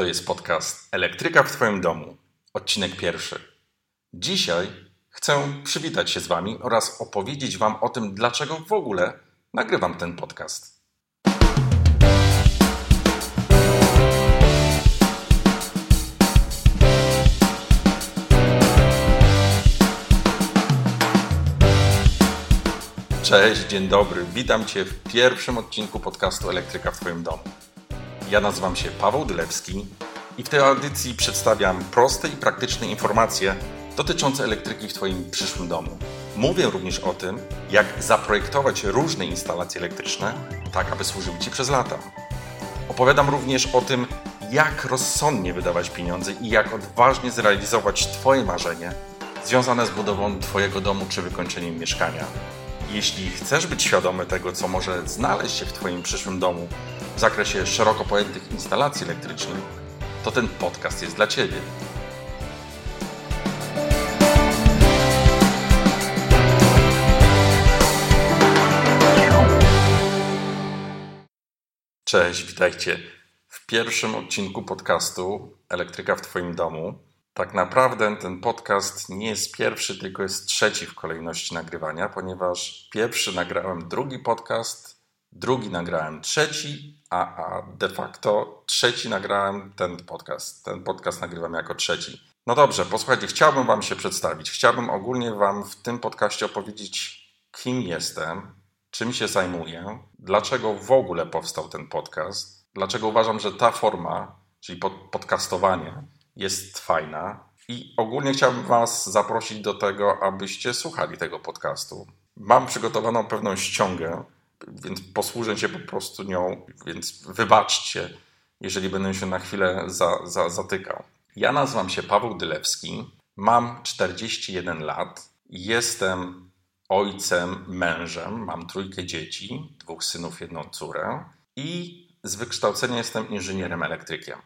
To jest podcast Elektryka w Twoim domu, odcinek pierwszy. Dzisiaj chcę przywitać się z Wami oraz opowiedzieć Wam o tym, dlaczego w ogóle nagrywam ten podcast. Cześć, dzień dobry. Witam Cię w pierwszym odcinku podcastu Elektryka w Twoim domu. Ja nazywam się Paweł Dylewski i w tej audycji przedstawiam proste i praktyczne informacje dotyczące elektryki w Twoim przyszłym domu. Mówię również o tym, jak zaprojektować różne instalacje elektryczne, tak aby służyły Ci przez lata. Opowiadam również o tym, jak rozsądnie wydawać pieniądze i jak odważnie zrealizować Twoje marzenie związane z budową Twojego domu czy wykończeniem mieszkania. Jeśli chcesz być świadomy tego, co może znaleźć się w Twoim przyszłym domu w zakresie szeroko pojętych instalacji elektrycznych, to ten podcast jest dla Ciebie. Cześć, witajcie w pierwszym odcinku podcastu Elektryka w Twoim domu. Tak naprawdę ten podcast nie jest pierwszy, tylko jest trzeci w kolejności nagrywania, ponieważ pierwszy nagrałem drugi podcast, drugi nagrałem trzeci, a, a de facto trzeci nagrałem ten podcast. Ten podcast nagrywam jako trzeci. No dobrze, posłuchajcie, chciałbym Wam się przedstawić. Chciałbym ogólnie Wam w tym podcaście opowiedzieć, kim jestem, czym się zajmuję, dlaczego w ogóle powstał ten podcast, dlaczego uważam, że ta forma, czyli pod, podcastowanie, jest fajna. I ogólnie chciałbym Was zaprosić do tego, abyście słuchali tego podcastu. Mam przygotowaną pewną ściągę, więc posłużę się po prostu nią, więc wybaczcie, jeżeli będę się na chwilę za, za, zatykał. Ja nazywam się Paweł Dylewski, mam 41 lat, jestem ojcem, mężem, mam trójkę dzieci, dwóch synów, jedną córę i z wykształcenia jestem inżynierem elektrykiem.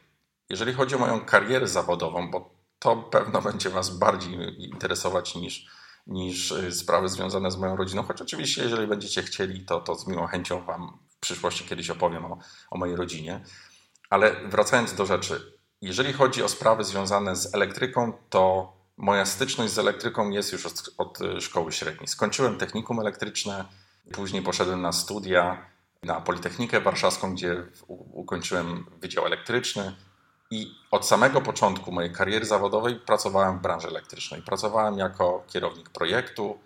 Jeżeli chodzi o moją karierę zawodową, bo to pewno będzie Was bardziej interesować niż, niż y, sprawy związane z moją rodziną, choć oczywiście, jeżeli będziecie chcieli, to, to z miłą chęcią Wam w przyszłości kiedyś opowiem o, o mojej rodzinie. Ale wracając do rzeczy, jeżeli chodzi o sprawy związane z elektryką, to moja styczność z elektryką jest już od, od szkoły średniej. Skończyłem technikum elektryczne, później poszedłem na studia na Politechnikę Warszawską, gdzie ukończyłem Wydział Elektryczny. I od samego początku mojej kariery zawodowej pracowałem w branży elektrycznej. Pracowałem jako kierownik projektu,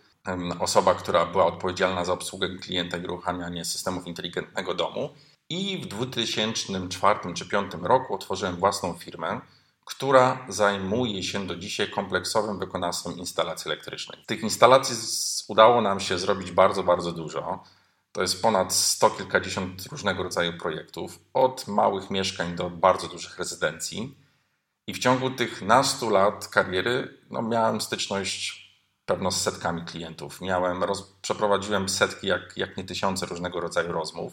osoba, która była odpowiedzialna za obsługę klienta i uruchamianie systemów inteligentnego domu. I w 2004 czy 2005 roku otworzyłem własną firmę, która zajmuje się do dzisiaj kompleksowym wykonawstwem instalacji elektrycznej. Tych instalacji udało nam się zrobić bardzo, bardzo dużo. To jest ponad sto kilkadziesiąt różnego rodzaju projektów, od małych mieszkań do bardzo dużych rezydencji. I w ciągu tych nastu lat kariery no, miałem styczność pewno z setkami klientów. Miałem, roz, przeprowadziłem setki, jak, jak nie tysiące różnego rodzaju rozmów.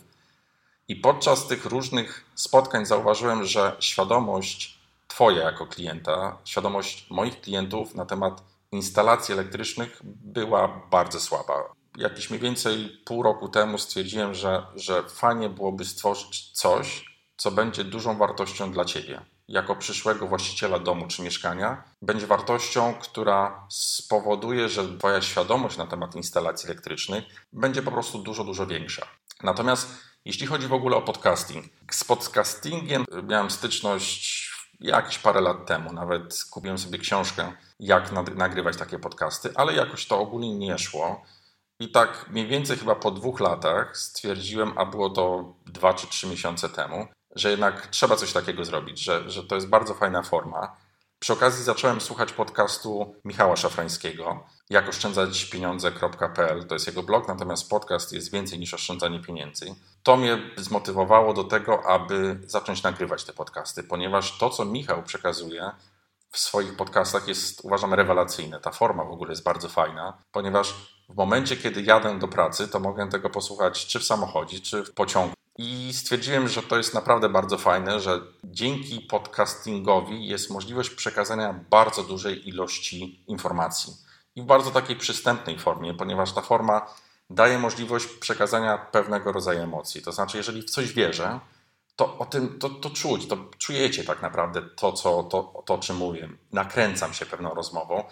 I podczas tych różnych spotkań zauważyłem, że świadomość Twoja jako klienta, świadomość moich klientów na temat instalacji elektrycznych była bardzo słaba jakieś mniej więcej pół roku temu stwierdziłem, że, że fajnie byłoby stworzyć coś, co będzie dużą wartością dla Ciebie. Jako przyszłego właściciela domu czy mieszkania, będzie wartością, która spowoduje, że Twoja świadomość na temat instalacji elektrycznych będzie po prostu dużo, dużo większa. Natomiast jeśli chodzi w ogóle o podcasting, z podcastingiem miałem styczność jakieś parę lat temu. Nawet kupiłem sobie książkę, jak nagrywać takie podcasty, ale jakoś to ogólnie nie szło. I tak mniej więcej chyba po dwóch latach stwierdziłem, a było to dwa czy trzy miesiące temu, że jednak trzeba coś takiego zrobić, że, że to jest bardzo fajna forma. Przy okazji zacząłem słuchać podcastu Michała Szafrańskiego, jak oszczędzać pieniądze.pl. To jest jego blog, natomiast podcast jest więcej niż oszczędzanie pieniędzy. To mnie zmotywowało do tego, aby zacząć nagrywać te podcasty, ponieważ to, co Michał przekazuje w swoich podcastach jest, uważam, rewelacyjne. Ta forma w ogóle jest bardzo fajna, ponieważ w momencie, kiedy jadę do pracy, to mogę tego posłuchać czy w samochodzie, czy w pociągu. I stwierdziłem, że to jest naprawdę bardzo fajne, że dzięki podcastingowi jest możliwość przekazania bardzo dużej ilości informacji i w bardzo takiej przystępnej formie, ponieważ ta forma daje możliwość przekazania pewnego rodzaju emocji. To znaczy, jeżeli w coś wierzę, to o tym to, to czuć, to czujecie tak naprawdę to, co, to, to, o czym mówię. Nakręcam się pewną rozmową.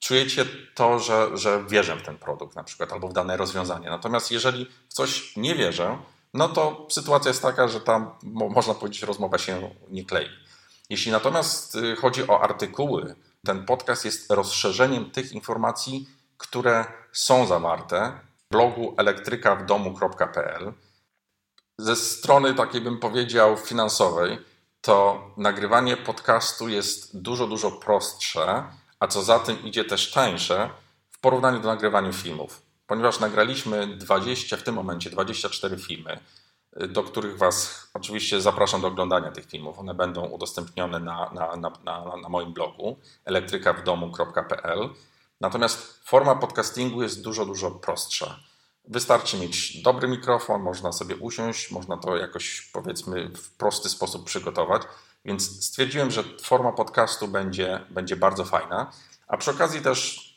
Czujecie to, że, że wierzę w ten produkt na przykład albo w dane rozwiązanie. Natomiast jeżeli w coś nie wierzę, no to sytuacja jest taka, że tam można powiedzieć rozmowa się nie klei. Jeśli natomiast y, chodzi o artykuły, ten podcast jest rozszerzeniem tych informacji, które są zawarte w blogu elektrykawdomu.pl. Ze strony takiej bym powiedział finansowej, to nagrywanie podcastu jest dużo, dużo prostsze, a co za tym idzie też tańsze w porównaniu do nagrywania filmów. Ponieważ nagraliśmy 20, w tym momencie 24 filmy, do których Was oczywiście zapraszam do oglądania tych filmów. One będą udostępnione na, na, na, na, na moim blogu elektrykawdomu.pl. Natomiast forma podcastingu jest dużo, dużo prostsza. Wystarczy mieć dobry mikrofon, można sobie usiąść, można to jakoś powiedzmy w prosty sposób przygotować. Więc stwierdziłem, że forma podcastu będzie, będzie bardzo fajna. A przy okazji też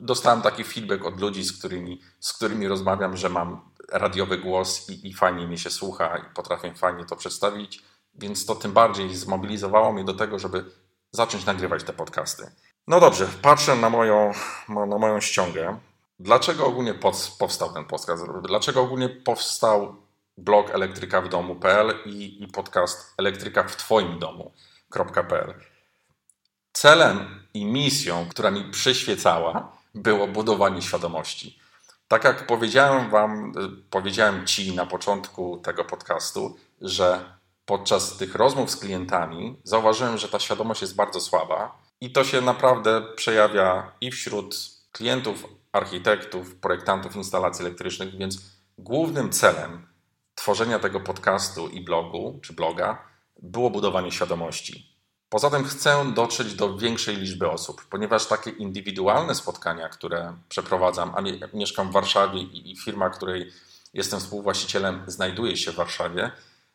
dostałem taki feedback od ludzi, z którymi, z którymi rozmawiam, że mam radiowy głos i, i fajnie mi się słucha i potrafię fajnie to przedstawić, więc to tym bardziej zmobilizowało mnie do tego, żeby zacząć nagrywać te podcasty. No dobrze, patrzę na moją, na moją ściągę. Dlaczego ogólnie powstał ten podcast? Dlaczego ogólnie powstał blog elektryka w domu.pl i, i podcast elektryka w twoim domu.pl? Celem i misją, która mi przyświecała, było budowanie świadomości. Tak jak powiedziałem Wam, powiedziałem Ci na początku tego podcastu, że podczas tych rozmów z klientami zauważyłem, że ta świadomość jest bardzo słaba i to się naprawdę przejawia i wśród klientów, architektów, projektantów instalacji elektrycznych, więc głównym celem tworzenia tego podcastu i blogu, czy bloga, było budowanie świadomości. Poza tym chcę dotrzeć do większej liczby osób, ponieważ takie indywidualne spotkania, które przeprowadzam, a mieszkam w Warszawie i firma, której jestem współwłaścicielem, znajduje się w Warszawie,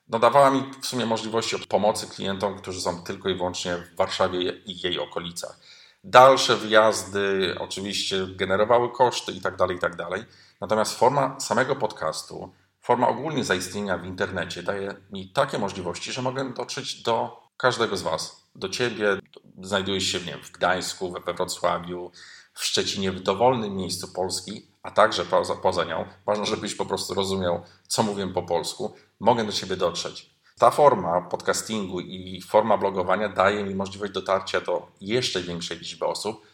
no dawała mi w sumie możliwości pomocy klientom, którzy są tylko i wyłącznie w Warszawie i jej okolicach. Dalsze wyjazdy oczywiście generowały koszty itd., tak itd. Tak Natomiast forma samego podcastu, forma ogólnie zaistnienia w internecie daje mi takie możliwości, że mogę dotrzeć do każdego z Was do ciebie, znajdujesz się wiem, w Gdańsku, we Wrocławiu, w Szczecinie, w dowolnym miejscu Polski, a także poza, poza nią, ważne, żebyś po prostu rozumiał, co mówię po polsku, mogę do ciebie dotrzeć. Ta forma podcastingu i forma blogowania daje mi możliwość dotarcia do jeszcze większej liczby osób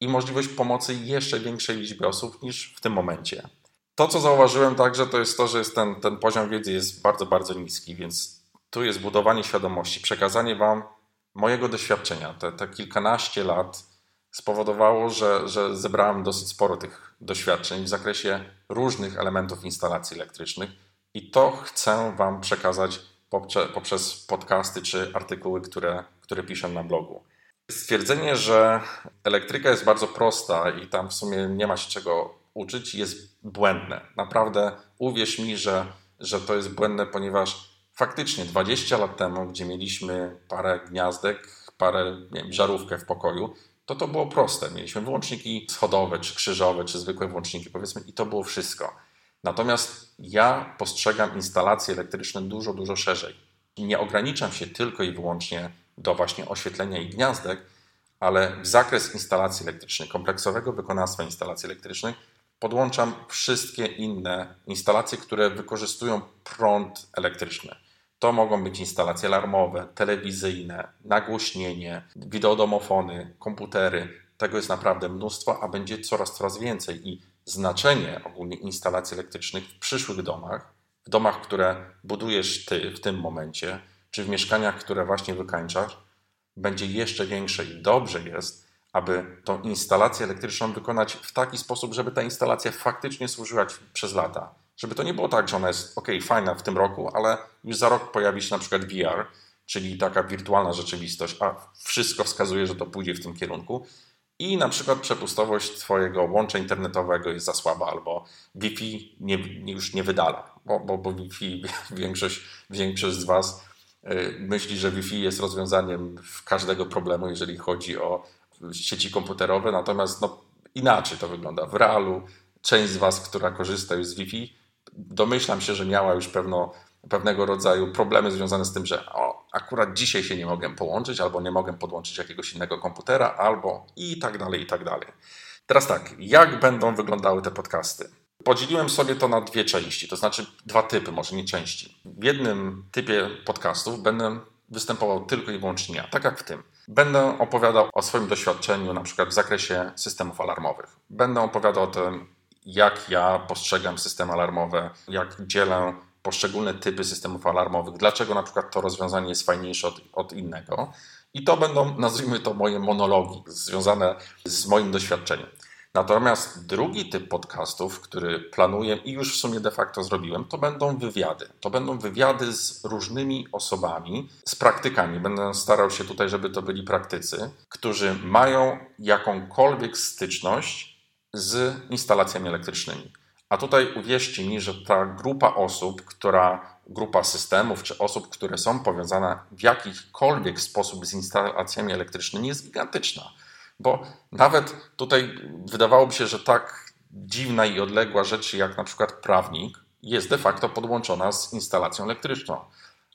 i możliwość pomocy jeszcze większej liczbie osób niż w tym momencie. To, co zauważyłem także, to jest to, że jest ten, ten poziom wiedzy jest bardzo, bardzo niski, więc tu jest budowanie świadomości, przekazanie Wam mojego doświadczenia, te, te kilkanaście lat spowodowało, że, że zebrałem dosyć sporo tych doświadczeń w zakresie różnych elementów instalacji elektrycznych i to chcę Wam przekazać poprzez podcasty czy artykuły, które, które piszę na blogu. Stwierdzenie, że elektryka jest bardzo prosta i tam w sumie nie ma się czego uczyć, jest błędne. Naprawdę uwierz mi, że, że to jest błędne, ponieważ faktycznie 20 lat temu, gdzie mieliśmy parę gniazdek, parę nie wiem, żarówkę w pokoju, to to było proste. Mieliśmy włączniki schodowe, czy krzyżowe, czy zwykłe włączniki, powiedzmy, i to było wszystko. Natomiast ja postrzegam instalacje elektryczne dużo, dużo szerzej. Nie ograniczam się tylko i wyłącznie do właśnie oświetlenia i gniazdek, ale w zakres instalacji elektrycznych, kompleksowego wykonawstwa instalacji elektrycznych podłączam wszystkie inne instalacje, które wykorzystują prąd elektryczny. To mogą być instalacje alarmowe, telewizyjne, nagłośnienie, wideodomofony, komputery. Tego jest naprawdę mnóstwo, a będzie coraz, coraz więcej. I znaczenie ogólnie instalacji elektrycznych w przyszłych domach, w domach, które budujesz ty w tym momencie, czy w mieszkaniach, które właśnie wykańczasz, będzie jeszcze większe i dobrze jest, aby tą instalację elektryczną wykonać w taki sposób, żeby ta instalacja faktycznie służyła przez lata. Żeby to nie było tak, że ona jest ok, fajna w tym roku, ale już za rok pojawi się na przykład VR, czyli taka wirtualna rzeczywistość, a wszystko wskazuje, że to pójdzie w tym kierunku. I na przykład przepustowość Twojego łącza internetowego jest za słaba, albo Wi-Fi nie, już nie wydala, bo, bo, bo Wi-Fi większość, większość z Was y, myśli, że Wi-Fi jest rozwiązaniem każdego problemu, jeżeli chodzi o sieci komputerowe, natomiast no, inaczej to wygląda. W realu część z Was, która korzysta już z Wi-Fi, domyślam się, że miała już pewno pewnego rodzaju problemy związane z tym, że o, akurat dzisiaj się nie mogę połączyć, albo nie mogę podłączyć jakiegoś innego komputera, albo i tak dalej, i tak dalej. Teraz tak, jak będą wyglądały te podcasty? Podzieliłem sobie to na dwie części, to znaczy dwa typy, może nie części. W jednym typie podcastów będę występował tylko i wyłącznie ja, tak jak w tym. Będę opowiadał o swoim doświadczeniu, na przykład w zakresie systemów alarmowych. Będę opowiadał o tym, jak ja postrzegam systemy alarmowe, jak dzielę poszczególne typy systemów alarmowych, dlaczego na przykład to rozwiązanie jest fajniejsze od, od innego. I to będą, nazwijmy to, moje monologi związane z moim doświadczeniem. Natomiast drugi typ podcastów, który planuję i już w sumie de facto zrobiłem, to będą wywiady. To będą wywiady z różnymi osobami, z praktykami. Będę starał się tutaj, żeby to byli praktycy, którzy mają jakąkolwiek styczność z instalacjami elektrycznymi. A tutaj uwierzcie mi, że ta grupa osób, która, grupa systemów czy osób, które są powiązane w jakikolwiek sposób z instalacjami elektrycznymi jest gigantyczna. Bo nawet tutaj wydawałoby się, że tak dziwna i odległa rzecz jak na przykład prawnik jest de facto podłączona z instalacją elektryczną.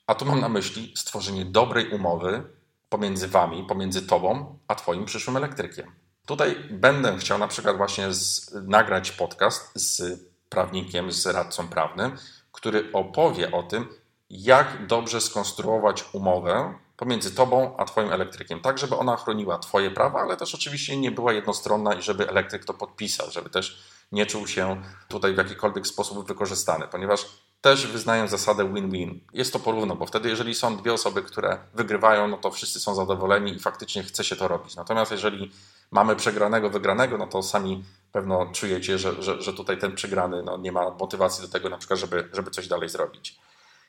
A tu mam na myśli stworzenie dobrej umowy pomiędzy wami, pomiędzy tobą, a twoim przyszłym elektrykiem. Tutaj będę chciał na przykład właśnie z, nagrać podcast z prawnikiem, z radcą prawnym, który opowie o tym, jak dobrze skonstruować umowę pomiędzy tobą a twoim elektrykiem, tak żeby ona chroniła twoje prawa, ale też oczywiście nie była jednostronna i żeby elektryk to podpisał, żeby też nie czuł się tutaj w jakikolwiek sposób wykorzystany, ponieważ też wyznaję zasadę win-win. Jest to porówno, bo wtedy jeżeli są dwie osoby, które wygrywają, no to wszyscy są zadowoleni i faktycznie chce się to robić. Natomiast jeżeli mamy przegranego, wygranego, no to sami pewno czujecie, że, że, że tutaj ten przegrany no, nie ma motywacji do tego na przykład, żeby, żeby coś dalej zrobić.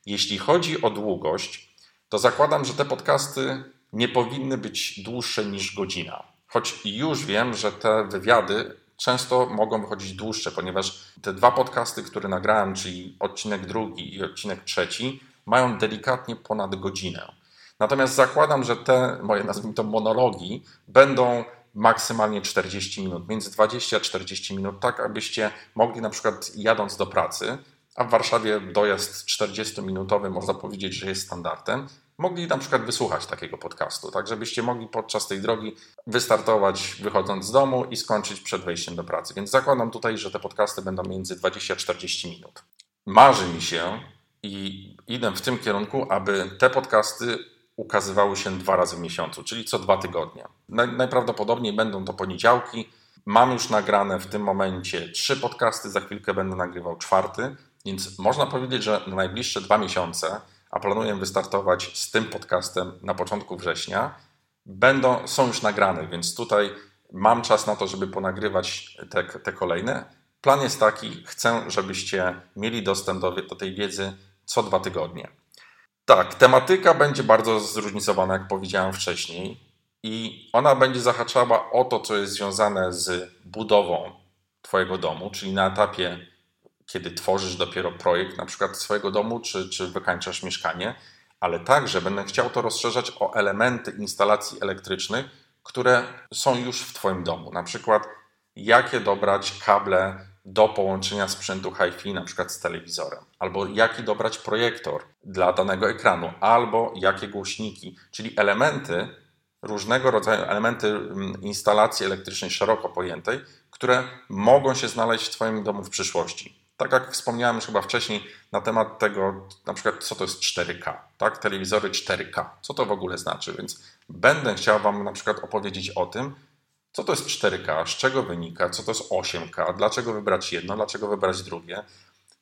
Jeśli chodzi o długość, to zakładam, że te podcasty nie powinny być dłuższe niż godzina. Choć już wiem, że te wywiady często mogą wychodzić dłuższe, ponieważ te dwa podcasty, które nagrałem, czyli odcinek drugi i odcinek trzeci, mają delikatnie ponad godzinę. Natomiast zakładam, że te moje, nazwijmy to, monologi będą maksymalnie 40 minut, między 20 a 40 minut, tak abyście mogli na przykład jadąc do pracy, a w Warszawie dojazd 40-minutowy można powiedzieć, że jest standardem, mogli na przykład wysłuchać takiego podcastu, tak żebyście mogli podczas tej drogi wystartować wychodząc z domu i skończyć przed wejściem do pracy. Więc zakładam tutaj, że te podcasty będą między 20 a 40 minut. Marzy mi się i idę w tym kierunku, aby te podcasty ukazywały się dwa razy w miesiącu, czyli co dwa tygodnie. Najprawdopodobniej będą to poniedziałki. Mam już nagrane w tym momencie trzy podcasty, za chwilkę będę nagrywał czwarty, więc można powiedzieć, że na najbliższe dwa miesiące, a planuję wystartować z tym podcastem na początku września, będą, są już nagrane, więc tutaj mam czas na to, żeby ponagrywać te, te kolejne. Plan jest taki, chcę, żebyście mieli dostęp do, do tej wiedzy co dwa tygodnie. Tak, tematyka będzie bardzo zróżnicowana, jak powiedziałem wcześniej, i ona będzie zahaczała o to, co jest związane z budową Twojego domu, czyli na etapie, kiedy tworzysz dopiero projekt na przykład swojego domu, czy, czy wykańczasz mieszkanie, ale także będę chciał to rozszerzać o elementy instalacji elektrycznych, które są już w Twoim domu. Na przykład, jakie dobrać kable do połączenia sprzętu HiFi na przykład z telewizorem, albo jaki dobrać projektor dla danego ekranu, albo jakie głośniki, czyli elementy, różnego rodzaju elementy mm, instalacji elektrycznej szeroko pojętej, które mogą się znaleźć w Twoim domu w przyszłości. Tak jak wspomniałem już chyba wcześniej na temat tego, na przykład co to jest 4K, tak? Telewizory 4K, co to w ogóle znaczy, więc będę chciał Wam na przykład opowiedzieć o tym, co to jest 4K, z czego wynika, co to jest 8K, dlaczego wybrać jedno, dlaczego wybrać drugie.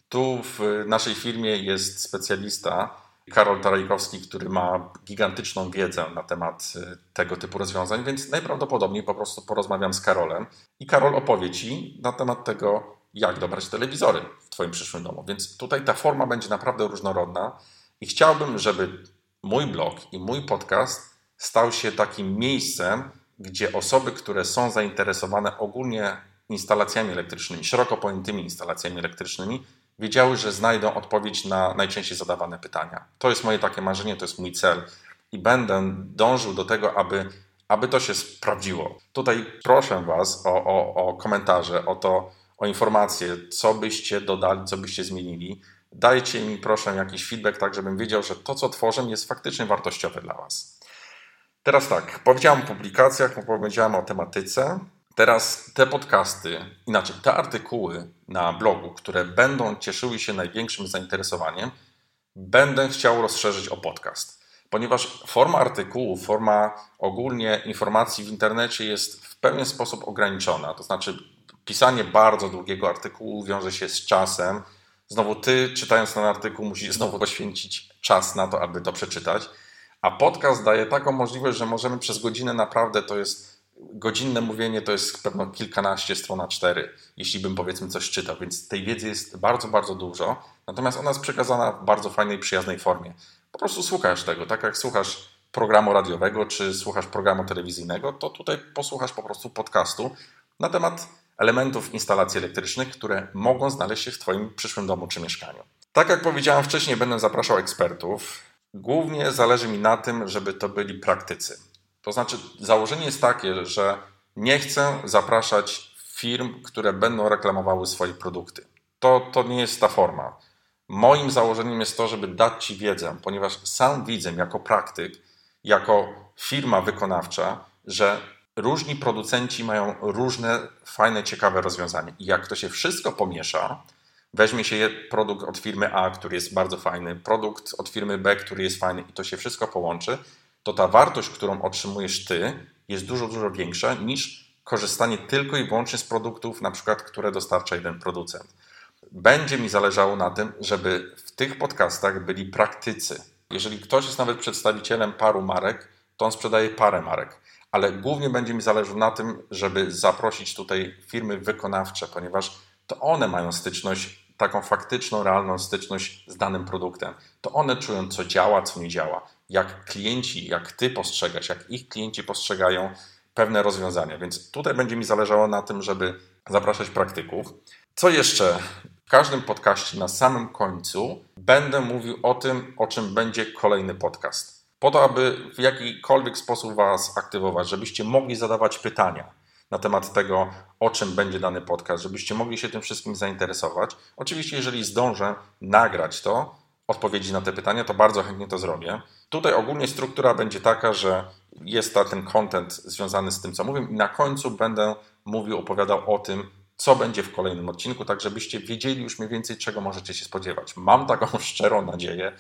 Tu w naszej firmie jest specjalista, Karol Tarajkowski, który ma gigantyczną wiedzę na temat y, tego typu rozwiązań, więc najprawdopodobniej po prostu porozmawiam z Karolem i Karol opowie Ci na temat tego, jak dobrać telewizory w Twoim przyszłym domu. Więc tutaj ta forma będzie naprawdę różnorodna i chciałbym, żeby mój blog i mój podcast stał się takim miejscem, gdzie osoby, które są zainteresowane ogólnie instalacjami elektrycznymi, szeroko pojętymi instalacjami elektrycznymi, wiedziały, że znajdą odpowiedź na najczęściej zadawane pytania. To jest moje takie marzenie, to jest mój cel i będę dążył do tego, aby, aby to się sprawdziło. Tutaj proszę Was o, o, o komentarze, o to, o informacje, co byście dodali, co byście zmienili. dajcie mi proszę jakiś feedback, tak żebym wiedział, że to, co tworzę, jest faktycznie wartościowe dla Was. Teraz tak, powiedziałem o publikacjach, powiedziałem o tematyce. Teraz te podcasty, inaczej, te artykuły na blogu, które będą cieszyły się największym zainteresowaniem, będę chciał rozszerzyć o podcast. Ponieważ forma artykułu, forma ogólnie informacji w internecie jest w pewien sposób ograniczona. To znaczy, pisanie bardzo długiego artykułu wiąże się z czasem. Znowu, ty czytając ten artykuł, musisz znowu poświęcić czas na to, aby to przeczytać. A podcast daje taką możliwość, że możemy przez godzinę naprawdę to jest godzinne mówienie to jest pewno kilkanaście stron na cztery, jeśli bym powiedzmy coś czytał, więc tej wiedzy jest bardzo, bardzo dużo, natomiast ona jest przekazana w bardzo fajnej, przyjaznej formie. Po prostu słuchasz tego, tak jak słuchasz programu radiowego, czy słuchasz programu telewizyjnego, to tutaj posłuchasz po prostu podcastu na temat elementów instalacji elektrycznych, które mogą znaleźć się w Twoim przyszłym domu czy mieszkaniu. Tak jak powiedziałem wcześniej, będę zapraszał ekspertów. Głównie zależy mi na tym, żeby to byli praktycy. To znaczy, założenie jest takie, że nie chcę zapraszać firm, które będą reklamowały swoje produkty. To, to nie jest ta forma. Moim założeniem jest to, żeby dać Ci wiedzę, ponieważ sam widzę jako praktyk, jako firma wykonawcza, że różni producenci mają różne fajne, ciekawe rozwiązania. I jak to się wszystko pomiesza, weźmie się produkt od firmy A, który jest bardzo fajny, produkt od firmy B, który jest fajny i to się wszystko połączy, to ta wartość, którą otrzymujesz ty, jest dużo, dużo większa niż korzystanie tylko i wyłącznie z produktów, na przykład, które dostarcza jeden producent. Będzie mi zależało na tym, żeby w tych podcastach byli praktycy. Jeżeli ktoś jest nawet przedstawicielem paru marek, to on sprzedaje parę marek. Ale głównie będzie mi zależało na tym, żeby zaprosić tutaj firmy wykonawcze, ponieważ to one mają styczność, taką faktyczną, realną styczność z danym produktem. To one czują, co działa, co nie działa jak klienci, jak ty postrzegasz, jak ich klienci postrzegają pewne rozwiązania. Więc tutaj będzie mi zależało na tym, żeby zapraszać praktyków. Co jeszcze? W każdym podcaście na samym końcu będę mówił o tym, o czym będzie kolejny podcast. Po to, aby w jakikolwiek sposób Was aktywować, żebyście mogli zadawać pytania na temat tego, o czym będzie dany podcast, żebyście mogli się tym wszystkim zainteresować. Oczywiście, jeżeli zdążę nagrać to, odpowiedzi na te pytania, to bardzo chętnie to zrobię. Tutaj ogólnie struktura będzie taka, że jest ta, ten content związany z tym, co mówię, i na końcu będę mówił, opowiadał o tym, co będzie w kolejnym odcinku, tak żebyście wiedzieli już mniej więcej, czego możecie się spodziewać. Mam taką szczerą nadzieję,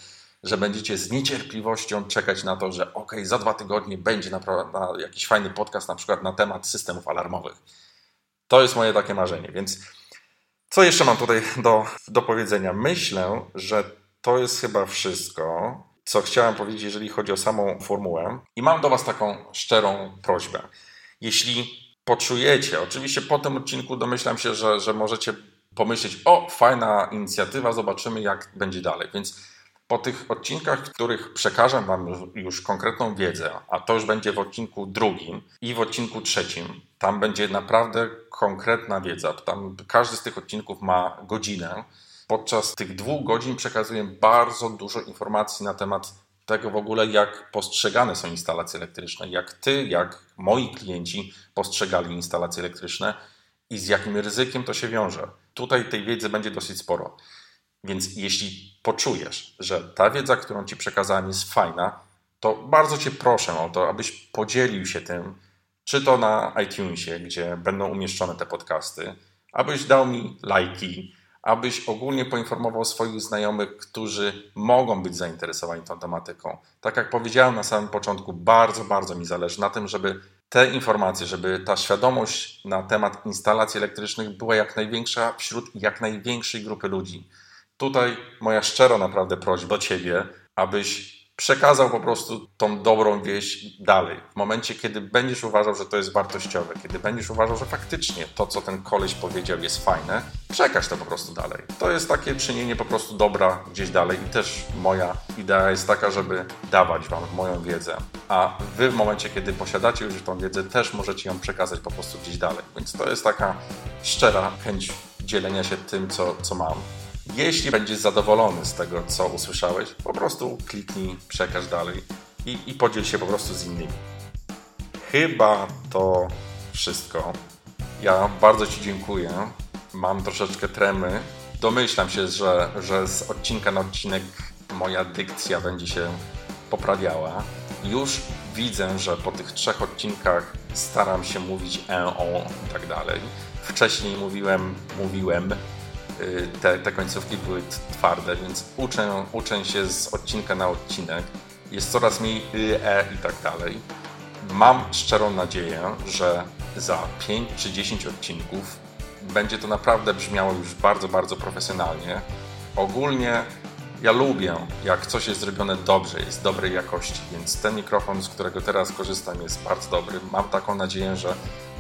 że będziecie z niecierpliwością czekać na to, że ok, za dwa tygodnie będzie na, na jakiś fajny podcast, na przykład na temat systemów alarmowych. To jest moje takie marzenie, więc co jeszcze mam tutaj do, do powiedzenia? Myślę, że to jest chyba wszystko, co chciałem powiedzieć, jeżeli chodzi o samą formułę. I mam do Was taką szczerą prośbę. Jeśli poczujecie, oczywiście po tym odcinku domyślam się, że, że możecie pomyśleć, o, fajna inicjatywa, zobaczymy, jak będzie dalej. Więc po tych odcinkach, w których przekażę Wam już konkretną wiedzę, a to już będzie w odcinku drugim i w odcinku trzecim, tam będzie naprawdę konkretna wiedza. Tam każdy z tych odcinków ma godzinę podczas tych dwóch godzin przekazuję bardzo dużo informacji na temat tego w ogóle, jak postrzegane są instalacje elektryczne, jak ty, jak moi klienci postrzegali instalacje elektryczne i z jakim ryzykiem to się wiąże. Tutaj tej wiedzy będzie dosyć sporo. Więc jeśli poczujesz, że ta wiedza, którą ci przekazałem, jest fajna, to bardzo cię proszę o to, abyś podzielił się tym, czy to na iTunesie, gdzie będą umieszczone te podcasty, abyś dał mi lajki, abyś ogólnie poinformował swoich znajomych, którzy mogą być zainteresowani tą tematyką. Tak jak powiedziałem na samym początku, bardzo, bardzo mi zależy na tym, żeby te informacje, żeby ta świadomość na temat instalacji elektrycznych była jak największa wśród jak największej grupy ludzi. Tutaj moja szczera naprawdę prośba Ciebie, abyś przekazał po prostu tą dobrą wieść dalej. W momencie, kiedy będziesz uważał, że to jest wartościowe, kiedy będziesz uważał, że faktycznie to, co ten koleś powiedział, jest fajne, przekaż to po prostu dalej. To jest takie czynienie po prostu dobra gdzieś dalej i też moja idea jest taka, żeby dawać Wam moją wiedzę, a Wy w momencie, kiedy posiadacie już tą wiedzę, też możecie ją przekazać po prostu gdzieś dalej. Więc to jest taka szczera chęć dzielenia się tym, co, co mam. Jeśli będziesz zadowolony z tego, co usłyszałeś, po prostu kliknij, przekaż dalej i, i podziel się po prostu z innymi. Chyba to wszystko. Ja bardzo Ci dziękuję. Mam troszeczkę tremy, domyślam się, że, że z odcinka na odcinek moja dykcja będzie się poprawiała. Już widzę, że po tych trzech odcinkach staram się mówić e, o i tak dalej. Wcześniej mówiłem, mówiłem, te, te końcówki były twarde, więc uczę, uczę się z odcinka na odcinek. Jest coraz mniej y, e i tak dalej. Mam szczerą nadzieję, że za 5 czy 10 odcinków będzie to naprawdę brzmiało już bardzo, bardzo profesjonalnie. Ogólnie ja lubię, jak coś jest zrobione dobrze, jest dobrej jakości, więc ten mikrofon, z którego teraz korzystam, jest bardzo dobry. Mam taką nadzieję, że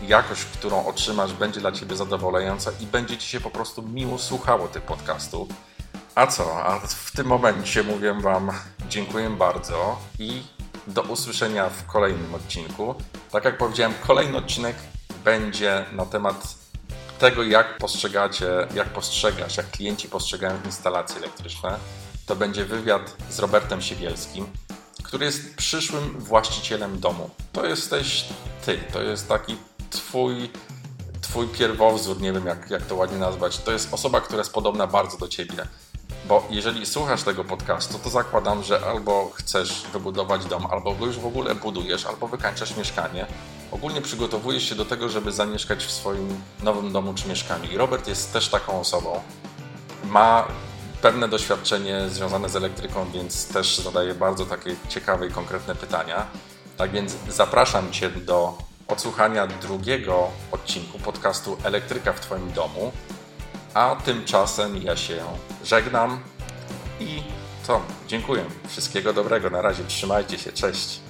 jakość, którą otrzymasz, będzie dla Ciebie zadowalająca i będzie Ci się po prostu miło słuchało tych podcastów. A co? A w tym momencie mówię Wam dziękuję bardzo i do usłyszenia w kolejnym odcinku. Tak jak powiedziałem, kolejny odcinek będzie na temat tego, jak postrzegacie, jak postrzegasz, jak klienci postrzegają instalacje elektryczne. To będzie wywiad z Robertem Siewielskim, który jest przyszłym właścicielem domu. To jesteś ty, to jest taki twój, twój pierwowzór, nie wiem jak, jak to ładnie nazwać. To jest osoba, która jest podobna bardzo do ciebie. Bo jeżeli słuchasz tego podcastu, to zakładam, że albo chcesz wybudować dom, albo go już w ogóle budujesz, albo wykańczasz mieszkanie. Ogólnie przygotowujesz się do tego, żeby zamieszkać w swoim nowym domu czy mieszkaniu. I Robert jest też taką osobą. Ma pewne doświadczenie związane z elektryką, więc też zadaje bardzo takie ciekawe i konkretne pytania. Tak więc zapraszam Cię do odsłuchania drugiego odcinku podcastu Elektryka w Twoim domu. A tymczasem ja się żegnam i to dziękuję. Wszystkiego dobrego. Na razie trzymajcie się. Cześć.